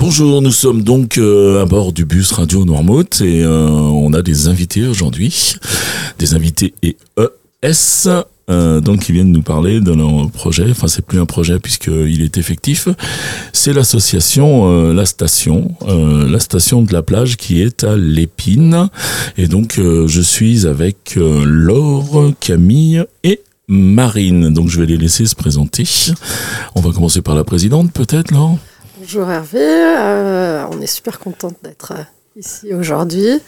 Bonjour, nous sommes donc euh, à bord du bus Radio Noirmouth et euh, on a des invités aujourd'hui, des invités et ES. Euh, donc qui viennent nous parler de leur projet. Enfin, c'est plus un projet puisqu'il est effectif. C'est l'association La Station, la station de la plage qui est à l'Épine. Et donc, je suis avec Laure, Camille et Marine. Donc, je vais les laisser se présenter. On va commencer par la présidente, peut-être, Laure? Bonjour Hervé, Euh, on est super contente d'être euh, ici aujourd'hui.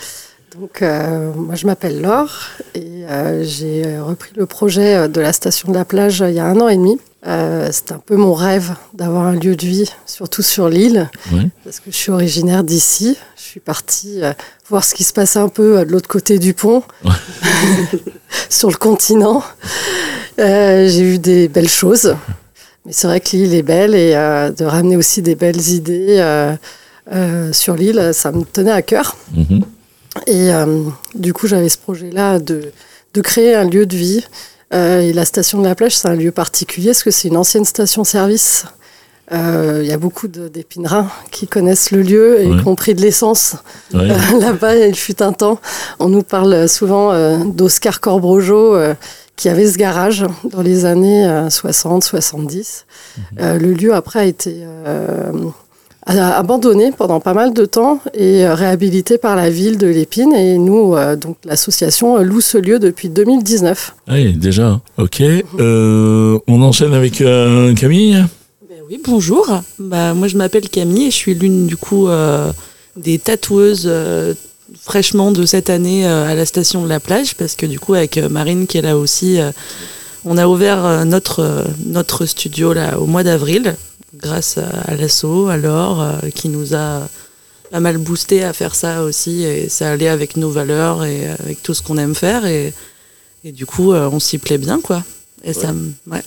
Donc, euh, moi je m'appelle Laure et euh, j'ai repris le projet de la station de la plage il y a un an et demi. C'était un peu mon rêve d'avoir un lieu de vie, surtout sur l'île, Oui. parce que je suis originaire d'ici. Je suis partie voir ce qui se passait un peu de l'autre côté du pont, sur le continent. J'ai vu des belles choses. Mais c'est vrai que l'île est belle et euh, de ramener aussi des belles idées euh, euh, sur l'île, ça me tenait à cœur. Mhm. Et du coup, j'avais ce projet-là de, de créer un lieu de vie. Et la station de la plage, c'est un lieu particulier parce que c'est une ancienne station-service. Euh, Il y a beaucoup d'épinerins qui connaissent le lieu, y Ouais. compris de l'essence. Ouais. Euh, Là-bas, il fut un temps, on nous parle souvent euh, d'Oscar Corbrojo qui avait ce garage dans les années 60-70. Euh, le lieu, après, a été euh, abandonné pendant pas mal de temps et euh, réhabilité par la ville de l'Épine. Et nous, euh, donc l'association, euh, loue ce lieu depuis 2019. Oui, déjà. Ok. Euh, on enchaîne avec euh, Camille. Ben oui, bonjour. Bah, moi, je m'appelle Camille et je suis l'une du coup euh, des tatoueuses euh, fraîchement de cette année euh, à la station de la plage parce que du coup, avec euh, Marine qui est là aussi, euh, on a ouvert euh, notre, euh, notre studio là au mois d'avril grâce à, l'assaut, à euh, qui nous a pas mal boosté à faire ça aussi et ça allait avec nos valeurs et avec tout ce qu'on aime faire et, et du coup, euh, on s'y plaît bien quoi. Et ça, me- ouais.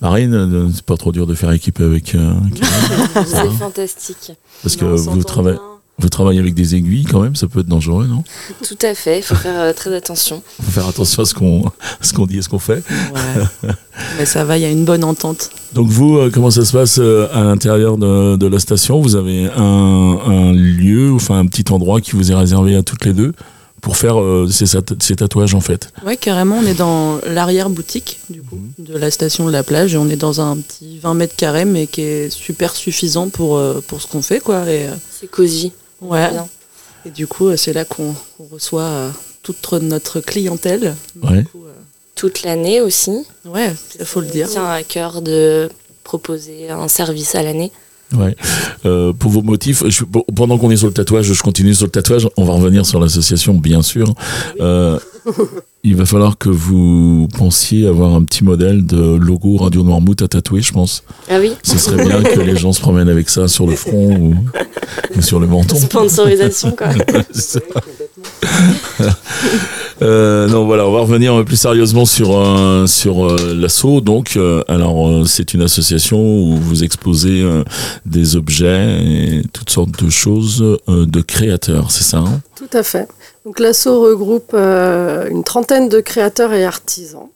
Marine, c'est pas trop dur de faire équipe avec euh, C'est fantastique. parce que vous, travaillez, bien. Vous travaillez avec des aiguilles quand même, ça peut être dangereux, non? Tout à fait, il faut faire euh, très attention. faut faire attention à ce qu'on à ce qu'on dit et ce qu'on fait. Ouais. Mais ça va, il y a une bonne entente. Donc vous, euh, comment ça se passe euh, à l'intérieur de, de la station? Vous avez un, un lieu, enfin un petit endroit qui vous est réservé à toutes les deux pour faire euh, ces, tat- ces tatouages en fait? Ouais, carrément, on est dans l'arrière-boutique du coup de la station de la plage et on est dans un petit 20 mètres carrés mais qui est super suffisant pour, euh, pour ce qu'on fait quoi. Euh, C'est cosy. Ouais. Bien. et du coup, euh, c'est là qu'on reçoit euh, toute notre clientèle. Du Ouais. coup, euh, Toute l'année aussi. ouais, il faut le dire. Tient à cœur de proposer un service à l'année. Ouais. Euh, pour vos motifs, je- pendant qu'on est sur le tatouage, je continue sur le tatouage. On va revenir sur l'association, bien sûr. Euh, il va falloir que vous pensiez avoir un petit modèle de logo Radio Noirmouth à tatouer, je pense. Ah oui Ce serait bien que les gens se promènent avec ça sur le front ou, ou sur le menton. Sponsorisation, quoi. Euh, non, voilà, on va revenir plus sérieusement sur euh, sur euh, l'assaut. Donc, euh, alors euh, c'est une association où vous exposez euh, des objets et toutes sortes de choses de créateurs, c'est ça hein? Tout à fait. Donc l'assaut regroupe euh, une trentaine de créateurs et artisans.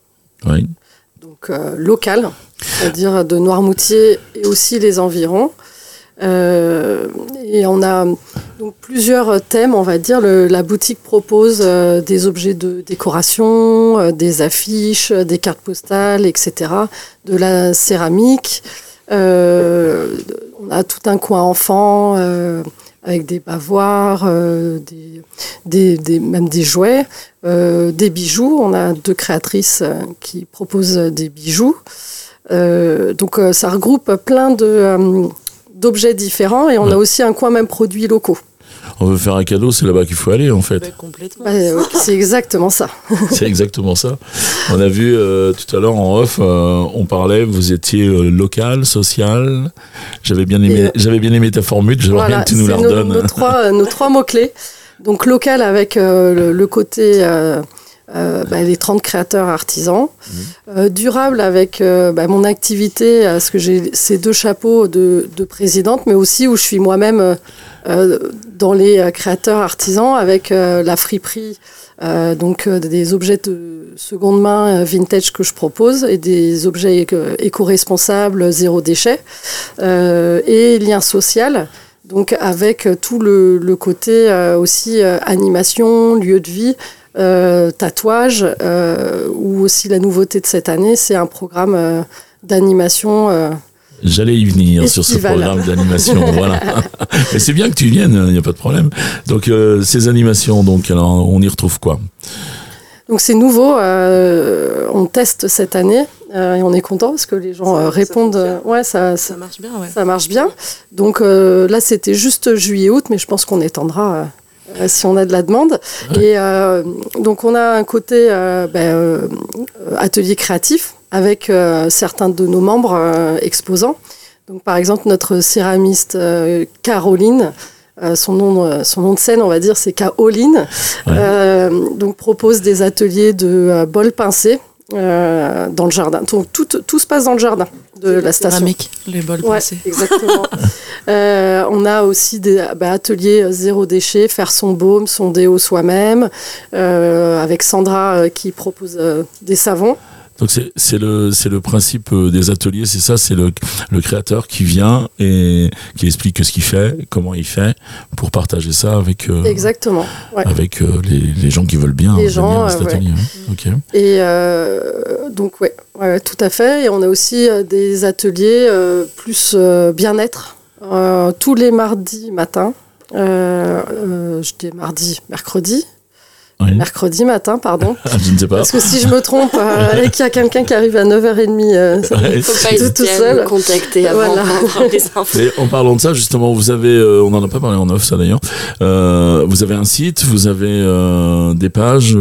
Oui. donc euh, local, c'est-à-dire de Noirmoutier et aussi les environs. Euh, et on a donc plusieurs thèmes, on va dire. Le- la boutique propose euh, des objets de décoration, euh, des affiches, des cartes postales, etc. De la céramique. On a tout un coin enfant avec des bavoirs, euh, des, des, des- même des jouets, euh, des bijoux. On a deux créatrices euh, qui proposent des bijoux. Euh, donc euh, ça regroupe plein de, d'objets différents et on a aussi un coin même produits locaux. On veut faire un cadeau, c'est là-bas qu'il faut aller en fait. complètement. Bah, c'est exactement ça. C'est exactement ça. On a vu euh, tout à l'heure en off, euh, on parlait, vous étiez euh, local, social. J'avais bien aimé, j'avais bien aimé ta formule. J'aimerais bien que tu nous la nos, redonnes. nos trois, nos trois mots-clés. Donc local avec euh, le, le côté euh, bah, les 30 créateurs artisans. Euh, durable avec euh, bah, mon activité, euh, parce que j'ai ces deux chapeaux de, de présidente, mais aussi où je suis moi-même euh, dans les créateurs artisans avec euh, la friperie. euh, donc des objets de seconde main vintage que je propose et des objets éco- éco-responsables zéro déchet euh, et lien social donc avec tout le, le côté aussi animation, lieu de vie, tatouage, ou aussi la nouveauté de cette année, c'est un programme d'animation J'allais y venir sur ce programme d'animation. voilà. Mais c'est bien que tu viennes, il n'y a pas de problème. Donc euh, ces animations, donc alors on y retrouve quoi? Donc c'est nouveau. Euh, on teste cette année euh, et on est content parce que les gens répondent. ouais, ça, ça, marche bien. Ouais. Ça marche bien. Donc là, c'était juste juillet-août, mais je pense qu'on étendra. si on a de la demande. Et donc on a un côté ben, atelier créatif, avec euh, certains de nos membres euh, exposants. Donc, par exemple, notre céramiste euh, Caroline, son, nom, son nom de scène, on va dire, c'est Caroline, donc propose des ateliers de bol pincé dans le jardin. Donc, tout, tout, se passe dans le jardin de la station. Céramique, les bols pincés. Exactement. on a aussi des bah, ateliers zéro déchet, faire son baume, son déo soi-même, avec Sandra qui propose des savons. Donc c'est le c'est le principe euh, des ateliers, c'est ça, c'est le, le créateur qui vient et qui explique ce qu'il fait, comment il fait, pour partager ça avec euh, exactement avec euh, les, les, gens qui veulent bien les gens, cet atelier. Hein. Et donc ouais, ouais, tout à fait. Et on a aussi des ateliers plus bien-être tous les mardis matin. je dis mardi, mercredi, Mercredi matin, pardon. Ah, je ne sais pas. Parce que si je me trompe euh, et qu'il y a quelqu'un qui arrive à 9h30, euh, il faut pas tout, tout seul. contacter avant voilà. en parlant de ça, justement, vous avez, euh, on n'en a pas parlé en off, ça d'ailleurs, euh, vous avez un site, vous avez des pages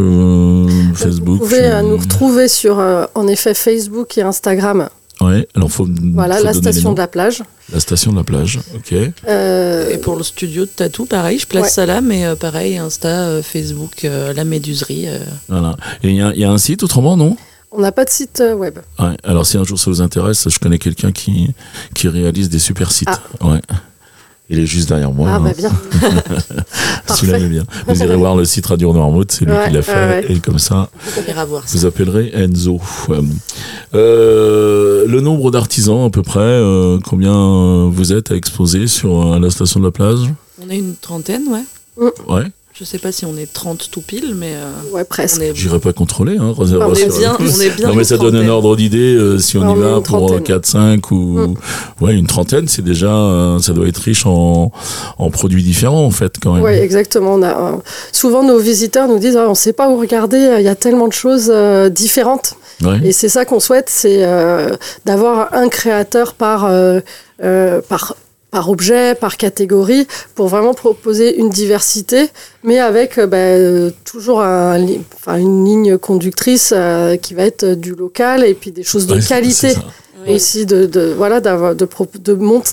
Facebook. Vous pouvez nous retrouver sur, en effet, Facebook et Instagram Ouais, alors faut. Voilà, la station de la plage. La station de la plage, ok. Euh, et pour le studio de tatou, pareil, je place ça là, mais euh, pareil, Insta, euh, Facebook, la méduserie. Voilà. Et il y, y, a un site autrement, non? On n'a pas de site web. Ouais, alors si un jour ça vous intéresse, je connais quelqu'un qui, qui réalise des super sites. Ah. Ouais. Il est juste derrière moi. Ah, bah bien. Celui-là, bien. Vous irez voir le site Radio Noirmouth, c'est lui qui l'a fait. Et comme ça, vous appellerez Enzo. Euh, le nombre d'artisans, à peu près, euh, combien vous êtes à exposer sur la station de la plage? On est une trentaine, ouais. Ouais. Je sais pas si on est 30 tout pile, mais. Euh, ouais, presque. J'irai pas contrôler. Hein, on, est bien, on est bien. Non, mais ça donne un ordre d'idée euh, si on, y va pour 4, 5 ou. Mm. Ouais, une trentaine, c'est déjà. Euh, ça doit être riche en, en, produits différents, en fait, quand même. Oui, exactement. On a, souvent, nos visiteurs nous disent ah, on sait pas où regarder, il y a tellement de choses différentes. Et c'est ça qu'on souhaite, c'est d'avoir un créateur par. par par objet, par catégorie, pour vraiment proposer une diversité, mais avec euh, bah, toujours un, enfin, une ligne conductrice euh, qui va être du local et puis des choses de qualité aussi, de, de voilà, de, de,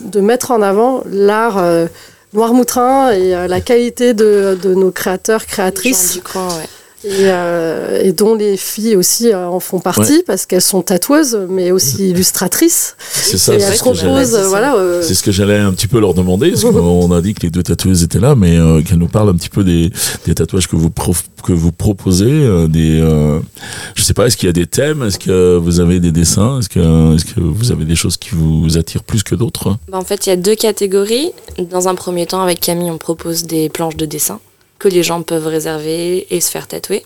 de, mettre en avant l'art euh, noirmoutrin et la qualité de, de nos créateurs, créatrices. Du coin, ouais. Euh, et, dont les filles aussi euh, en font partie parce qu'elles sont tatoueuses mais aussi illustratrices. C'est ça. c'est voilà. Euh, c'est ce que j'allais un petit peu leur demander. Parce qu'on a dit que les deux tatoueuses étaient là, mais qu'elles nous parlent un petit peu des, des tatouages que vous que vous proposez. des, je sais pas, est-ce qu'il y a des thèmes, est-ce que vous avez des dessins, est-ce que est-ce que vous avez des choses qui vous attirent plus que d'autres? Bah, En fait, il y a deux catégories. Dans un premier temps, avec Camille, on propose des planches de dessin que les gens peuvent réserver et se faire tatouer.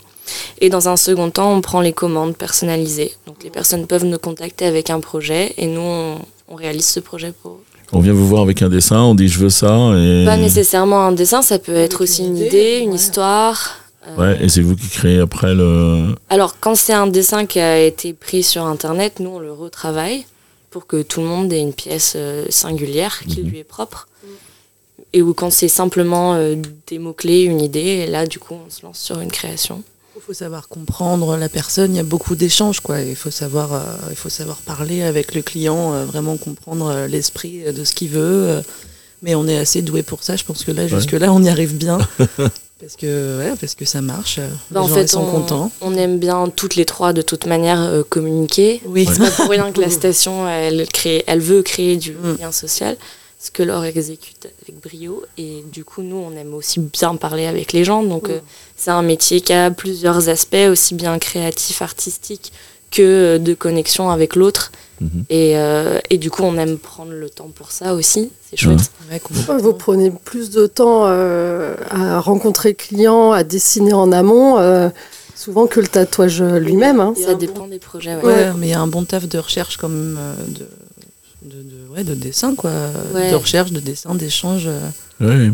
Et dans un second temps, on prend les commandes personnalisées. Donc les personnes peuvent nous contacter avec un projet et nous, on, réalise ce projet pour on vient vous voir avec un dessin, on dit je veux ça. Et... Pas nécessairement un dessin, ça peut être aussi une idée, une histoire. Euh, ouais, et c'est vous qui créez après le. Alors, quand c'est un dessin qui a été pris sur Internet, nous, on le retravaille pour que tout le monde ait une pièce euh, singulière qui mhm. lui est propre et ou quand c'est simplement euh, des mots-clés, une idée, et là, du coup, on se lance sur une création. Il faut savoir comprendre la personne, il y a beaucoup d'échanges, quoi. Il faut savoir, euh, il faut savoir parler avec le client, euh, vraiment comprendre l'esprit de ce qu'il veut. mais on est assez doué pour ça, je pense que là, jusque-là, on y arrive bien. parce que, ouais, parce que ça marche. Bah, en fait, sont on, contents. On aime bien toutes les trois, de toute manière, communiquer. Oui. C'est pas pour rien que la station, elle, crée, elle veut créer du mm. lien social ce que leur exécute avec brio. Et du coup, nous, on aime aussi bien parler avec les gens. Donc, mm. euh, c'est un métier qui a plusieurs aspects, aussi bien créatif, artistique que de connexion avec l'autre. Mhm. Et, euh, et du coup, on aime prendre le temps pour ça aussi. C'est chouette. Ouais. Vous prenez plus de temps euh, à rencontrer le client, à dessiner en amont, euh, souvent que le tatouage lui-même. hein. Ça dépend des projets. ouais. Ouais, mais il y a un bon taf de recherche quand même euh, de, de, de- ouais, de dessin, quoi. Ouais. De recherche, de dessin, d'échange. euh. Ouais.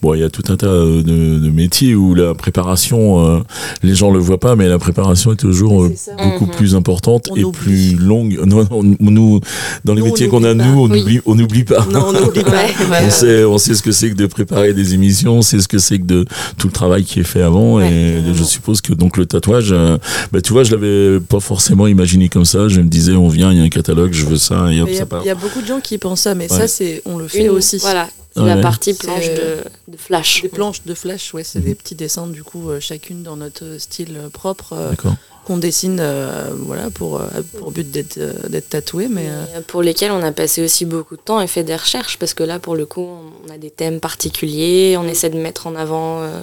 Bon, il y a tout un tas de, de métiers où la préparation, euh, les gens le voient pas, mais la préparation est toujours euh, beaucoup Mhm. plus importante On et oublie. plus longue. Non, non, nous, dans les Nous, métiers qu'on a, nous, on. Oui. oublie, on n'oublie pas. Non, on pas. Sait, on sait ce que c'est que de préparer des émissions, on sait ce que c'est que de tout le travail qui est fait avant. Ouais, et je suppose que donc le tatouage, euh, bah, tu vois, je l'avais pas forcément imaginé comme ça. Je me disais, on vient, il y a un catalogue, je veux ça, et hop, ça part. il y a beaucoup de gens qui pensent ça, mais Ouais. ça, c'est, on le fait Une- aussi. Voilà, c'est Ouais. la partie planche de, de flash. Des planches de flash, ouais, c'est Mhm. des petits dessins, du coup, euh, chacune dans notre style euh, propre, euh, D'accord. qu'on dessine voilà, voilà, pour, euh, pour but d'être, euh, d'être tatoué. Mais, euh, pour lesquels on a passé aussi beaucoup de temps et fait des recherches parce que là pour le coup on a des thèmes particuliers, on essaie de mettre en avant euh,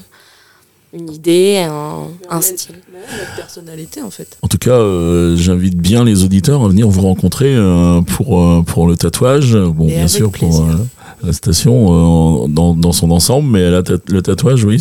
une idée, un, un style. notre personnalité, en fait. En tout cas, euh, j'invite bien les auditeurs à venir vous rencontrer euh, pour euh, pour le tatouage. Bon, Et bien sûr pour plaisir. euh, la station euh, dans, dans son ensemble, mais la le tatouage, oui,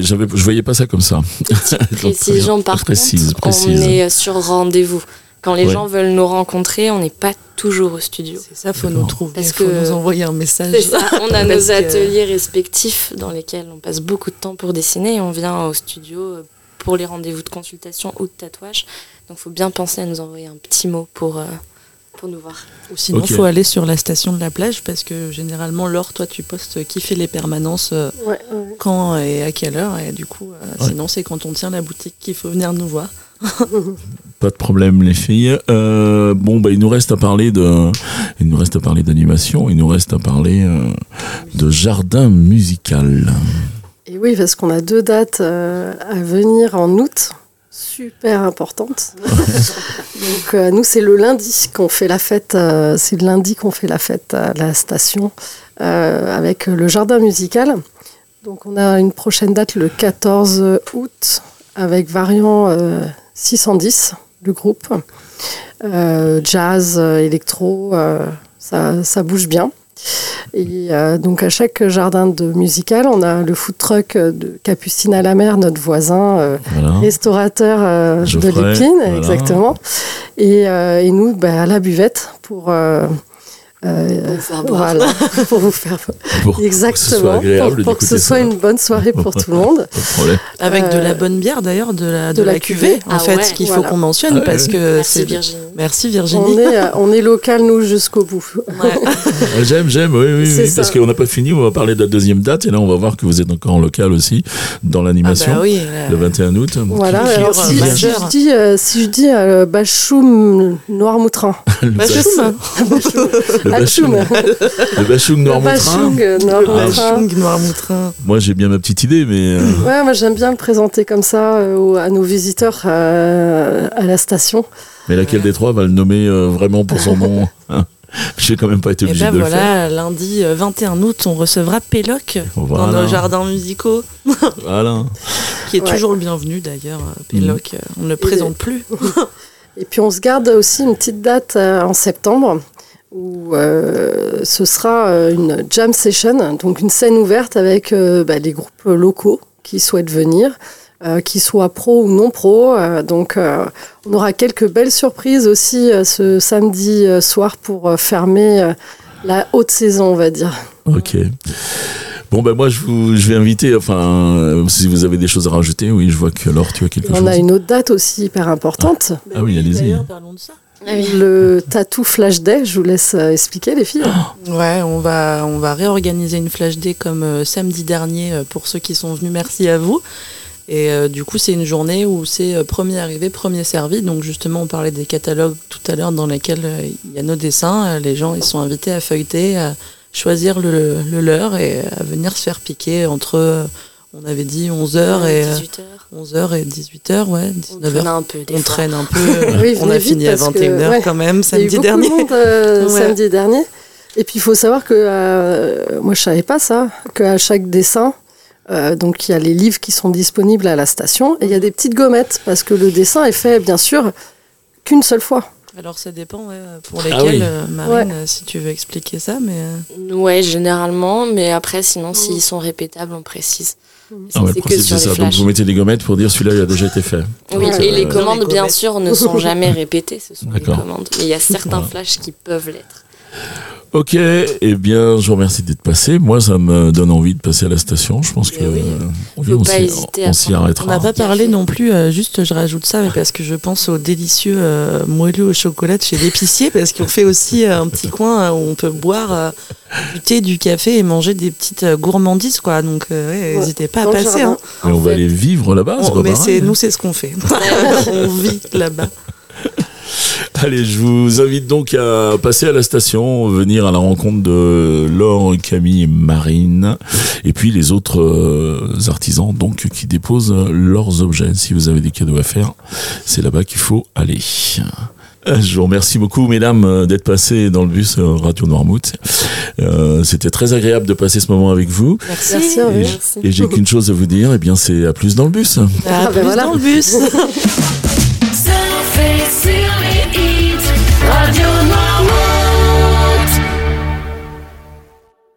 j'avais, je voyais pas ça comme ça. Précision par Précise, contre, précise. on est sur rendez-vous. Quand les Ouais. gens veulent nous rencontrer, on n'est pas toujours au studio. C'est ça, faut nous trouver, Parce faut que- nous envoyer un message. Ça, on a nos que- ateliers respectifs dans lesquels on passe beaucoup de temps pour dessiner et on vient au studio euh, pour les rendez-vous de consultation ou de tatouage. Donc il faut bien penser à nous envoyer un petit mot pour, euh, pour nous voir. Ou sinon, Ok. faut aller sur la station de la plage parce que généralement, Laure, toi, tu postes qui fait les permanences, euh, Ouais, ouais. quand et à quelle heure. Et du coup, euh, Ouais. sinon, c'est quand on tient la boutique qu'il faut venir nous voir. Pas de problème, les filles. Euh, bon, bah, il nous reste à parler de, il nous reste à parler d'animation. Il nous reste à parler euh, de jardin musical. Et oui, parce qu'on a deux dates euh, à venir en août, super importantes. Donc nous, c'est le lundi qu'on fait la fête. c'est le lundi qu'on fait la fête à la station avec le jardin musical. Donc on a une prochaine date le 14 août avec Variant 610, le groupe. Euh, jazz, euh, électro, euh, ça, ça bouge bien. Et euh, donc à chaque jardin de musical, on a le food truck de Capucine à la mer, notre voisin Voilà. restaurateur de l'épine, voilà. exactement. Et, et nous, bah, à la buvette pour euh, euh, Pour vous faire boire. voilà, pour vous faire Pour que ce soit exactement agréable pour, pour que ce soit une bonne soirée pour tout le monde. Pas de problème. Avec de Euh, la bonne bière d'ailleurs, de la, de, de la, la cuvée, en Ah fait, ouais, qu'il faut qu'on mentionne Ouais, parce ouais. que Merci c'est. Virginie. Merci On Virginie. est, euh, on est local nous jusqu'au bout. Ouais. Euh, J'aime, j'aime, oui, oui, oui, parce qu'on n'a pas fini. On va parler de la deuxième date et là, on va voir que vous êtes encore en local aussi dans Ah l'animation. bah oui. Le 21 août. Donc, Voilà. qui- Alors, si, euh, je dis, euh, si je dis euh, Bachoum Noirmoutrin, le Bachoum. Le Bachoum. Le Bachoum Noirmoutrin. Bachung Le Noirmoutrin. Bachung Noirmoutrin. Moi, j'ai bien ma petite idée, mais euh, Ouais, moi j'aime bien le présenter comme ça euh, à nos visiteurs euh, à la station. mais laquelle des trois va le nommer euh, vraiment pour son nom hein? J'ai quand même pas été Et obligé ben de le faire. voilà, lundi euh, 21 août, on recevra Péloc Voilà. dans nos jardins musicaux, Voilà. qui est Ouais. toujours le bienvenu d'ailleurs. euh, Péloc, euh, on ne le présente plus. Et puis on se garde aussi une petite date euh, en septembre où euh, ce sera euh, une jam session, donc une scène ouverte avec euh, bah, les groupes locaux qui souhaitent venir, euh, qu'ils soient pro ou non pro. Euh, donc euh, on aura quelques belles surprises aussi euh, ce samedi euh, soir pour euh, fermer euh, la haute saison, on va dire. Ok. Bon, ben moi, je, vous, je vais inviter, enfin, si vous avez des choses à rajouter, oui, je vois que Laure, tu as quelque Et on chose. a une autre date aussi hyper importante, Ah oui, allez-y. D'ailleurs, parlons de ça. Le Tattoo Flash Day. Je vous laisse euh, expliquer les filles. Ouais, on va, on va réorganiser une flash day comme euh, samedi dernier euh, pour ceux qui sont venus. Merci à vous. Et euh, du coup, c'est une journée où c'est euh, premier arrivé, premier servi. Donc justement, on parlait des catalogues tout à l'heure dans lesquels euh, il y a nos dessins. Les gens, ils sont invités à feuilleter, à choisir le, le leur et à venir se faire piquer entre, euh, on avait dit 11h et, euh, 18h. 11h et 18h, ouais, On 19h. traîne un peu des On fois. traîne un peu. euh, Oui, on a fini à parce que, 21h ouais. quand même, samedi dernier. de monde euh, Ouais. samedi dernier. Et puis il faut savoir que, euh, moi je savais pas ça, qu'à chaque dessin, Euh, donc il y a les livres qui sont disponibles à la station et il y a des petites gommettes parce que le dessin est fait bien sûr qu'une seule fois. Alors ça dépend ouais, pour Ah lesquels, oui. euh, Marine, euh, si tu veux expliquer ça, mais euh, Ouais, généralement, mais après, sinon, s'ils sont répétables, on précise. Ah ouais, c'est ça. Donc vous mettez des gommettes pour dire celui-là il a déjà été fait. Oui, et les Euh, commandes, les bien sûr, ne sont jamais répétées, ce sont des commandes. Mais il y a certains Voilà. flashs qui peuvent l'être. Ok, eh bien, je vous remercie d'être passé. Moi, ça me donne envie de passer à la station. Je pense Eh que oui. on s'y- on s'y prendre- on arrêtera. n'a pas parlé non plus, euh, juste je rajoute ça, mais parce que je pense au délicieux euh, moelleux au chocolat de chez l'épicier, parce qu'on fait aussi euh, un petit coin euh, où on peut boire du thé, du café et manger des petites gourmandises, quoi. Donc euh, ouais, Ouais. n'hésitez pas à passer. hein. Et on va aller vivre là-bas. c'est mais c'est nous, c'est ce qu'on fait. on vit là-bas. Allez, je vous invite donc à passer à la station, venir à la rencontre de Laure, Camille et Marine, et puis les autres euh, artisans donc qui déposent leurs objets. Si vous avez des cadeaux à faire, c'est là-bas qu'il faut aller. Euh, Je vous remercie beaucoup, mesdames, euh, d'être passées dans le bus Radio Noirmouth. Euh, C'était très agréable de passer ce moment avec vous. Merci. Merci, Et j'ai qu'une chose à vous dire, et bien c'est à plus dans le bus. À Ah, ben plus voilà. dans le bus.